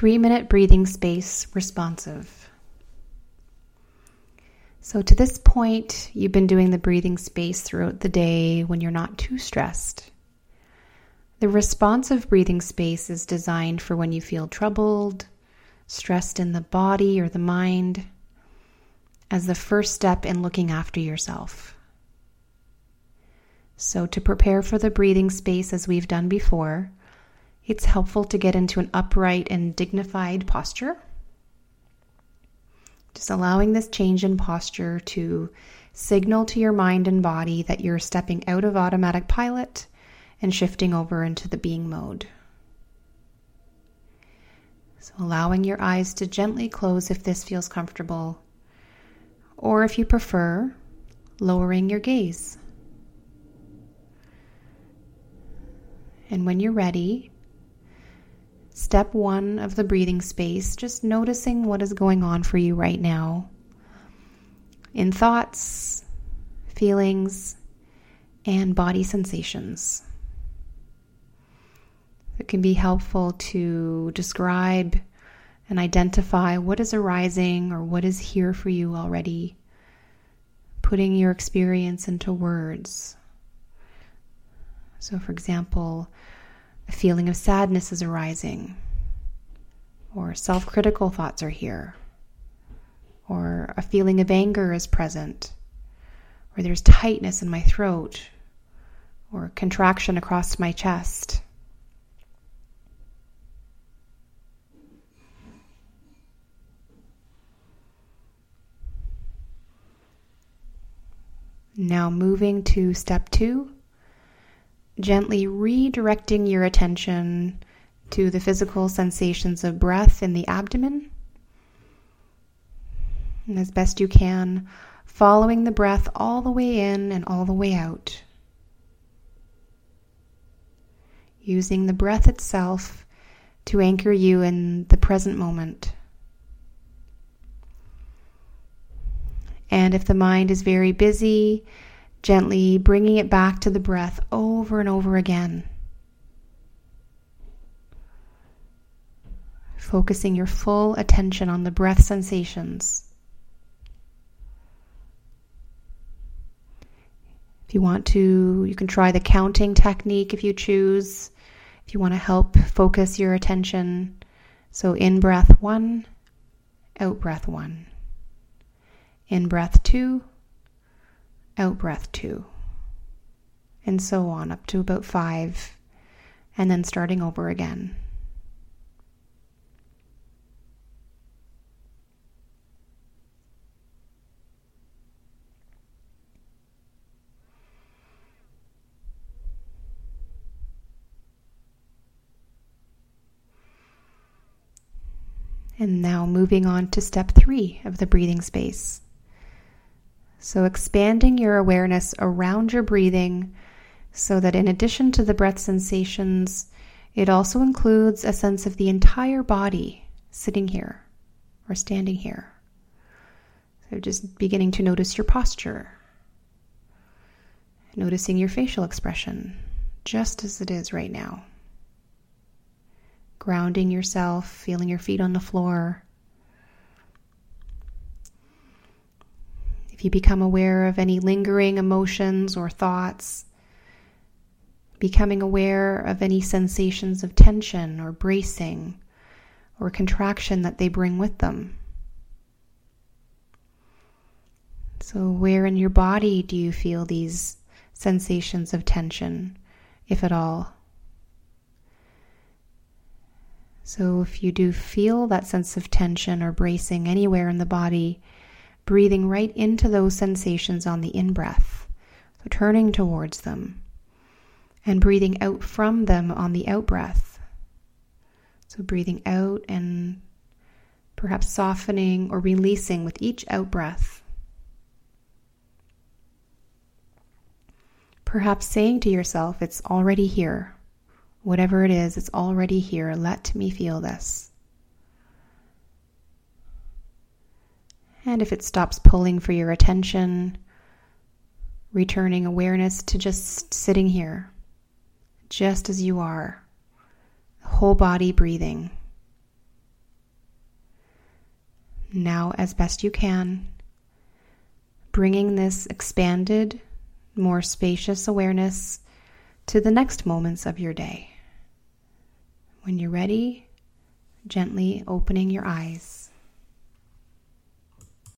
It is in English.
three minute breathing space responsive. So, to this point, you've been doing the breathing space throughout the day when you're not too stressed. The responsive breathing space is designed for when you feel troubled, stressed in the body or the mind, as the first step in looking after yourself. So, to prepare for the breathing space as we've done before, it's helpful to get into an upright and dignified posture. Just allowing this change in posture to signal to your mind and body that you're stepping out of automatic pilot and shifting over into the being mode. So, allowing your eyes to gently close if this feels comfortable, or if you prefer, lowering your gaze. And when you're ready, step one of the breathing space, just noticing what is going on for you right now in thoughts, feelings, and body sensations. It can be helpful to describe and identify what is arising or what is here for you already, putting your experience into words. So, for example, a feeling of sadness is arising, or self critical thoughts are here, or a feeling of anger is present, or there's tightness in my throat, or contraction across my chest. Now, moving to step two, gently redirecting your attention to the physical sensations of breath in the abdomen. And as best you can, following the breath all the way in and all the way out. Using the breath itself to anchor you in the present moment. And if the mind is very busy, gently bringing it back to the breath over and over again. Focusing your full attention on the breath sensations. If you want to, you can try the counting technique if you choose. If you want to help focus your attention. So in breath one, out breath one. In breath two, out breath two, and so on up to about five, and then starting over again. And now moving on to step three of the breathing space. So, expanding your awareness around your breathing so that in addition to the breath sensations, it also includes a sense of the entire body sitting here or standing here. So, just beginning to notice your posture, noticing your facial expression just as it is right now. Grounding yourself, feeling your feet on the floor If you become aware of any lingering emotions or thoughts, becoming aware of any sensations of tension or bracing or contraction that they bring with them. So, where in your body do you feel these sensations of tension, if at all? So, if you do feel that sense of tension or bracing anywhere in the body, breathing right into those sensations on the in breath, so turning towards them, and breathing out from them on the out breath. So breathing out and perhaps softening or releasing with each out breath. Perhaps saying to yourself, It's already here. Whatever it is, it's already here. Let me feel this. And if it stops pulling for your attention, returning awareness to just sitting here, just as you are, whole body breathing. Now, as best you can, bringing this expanded, more spacious awareness to the next moments of your day. When you're ready, gently opening your eyes.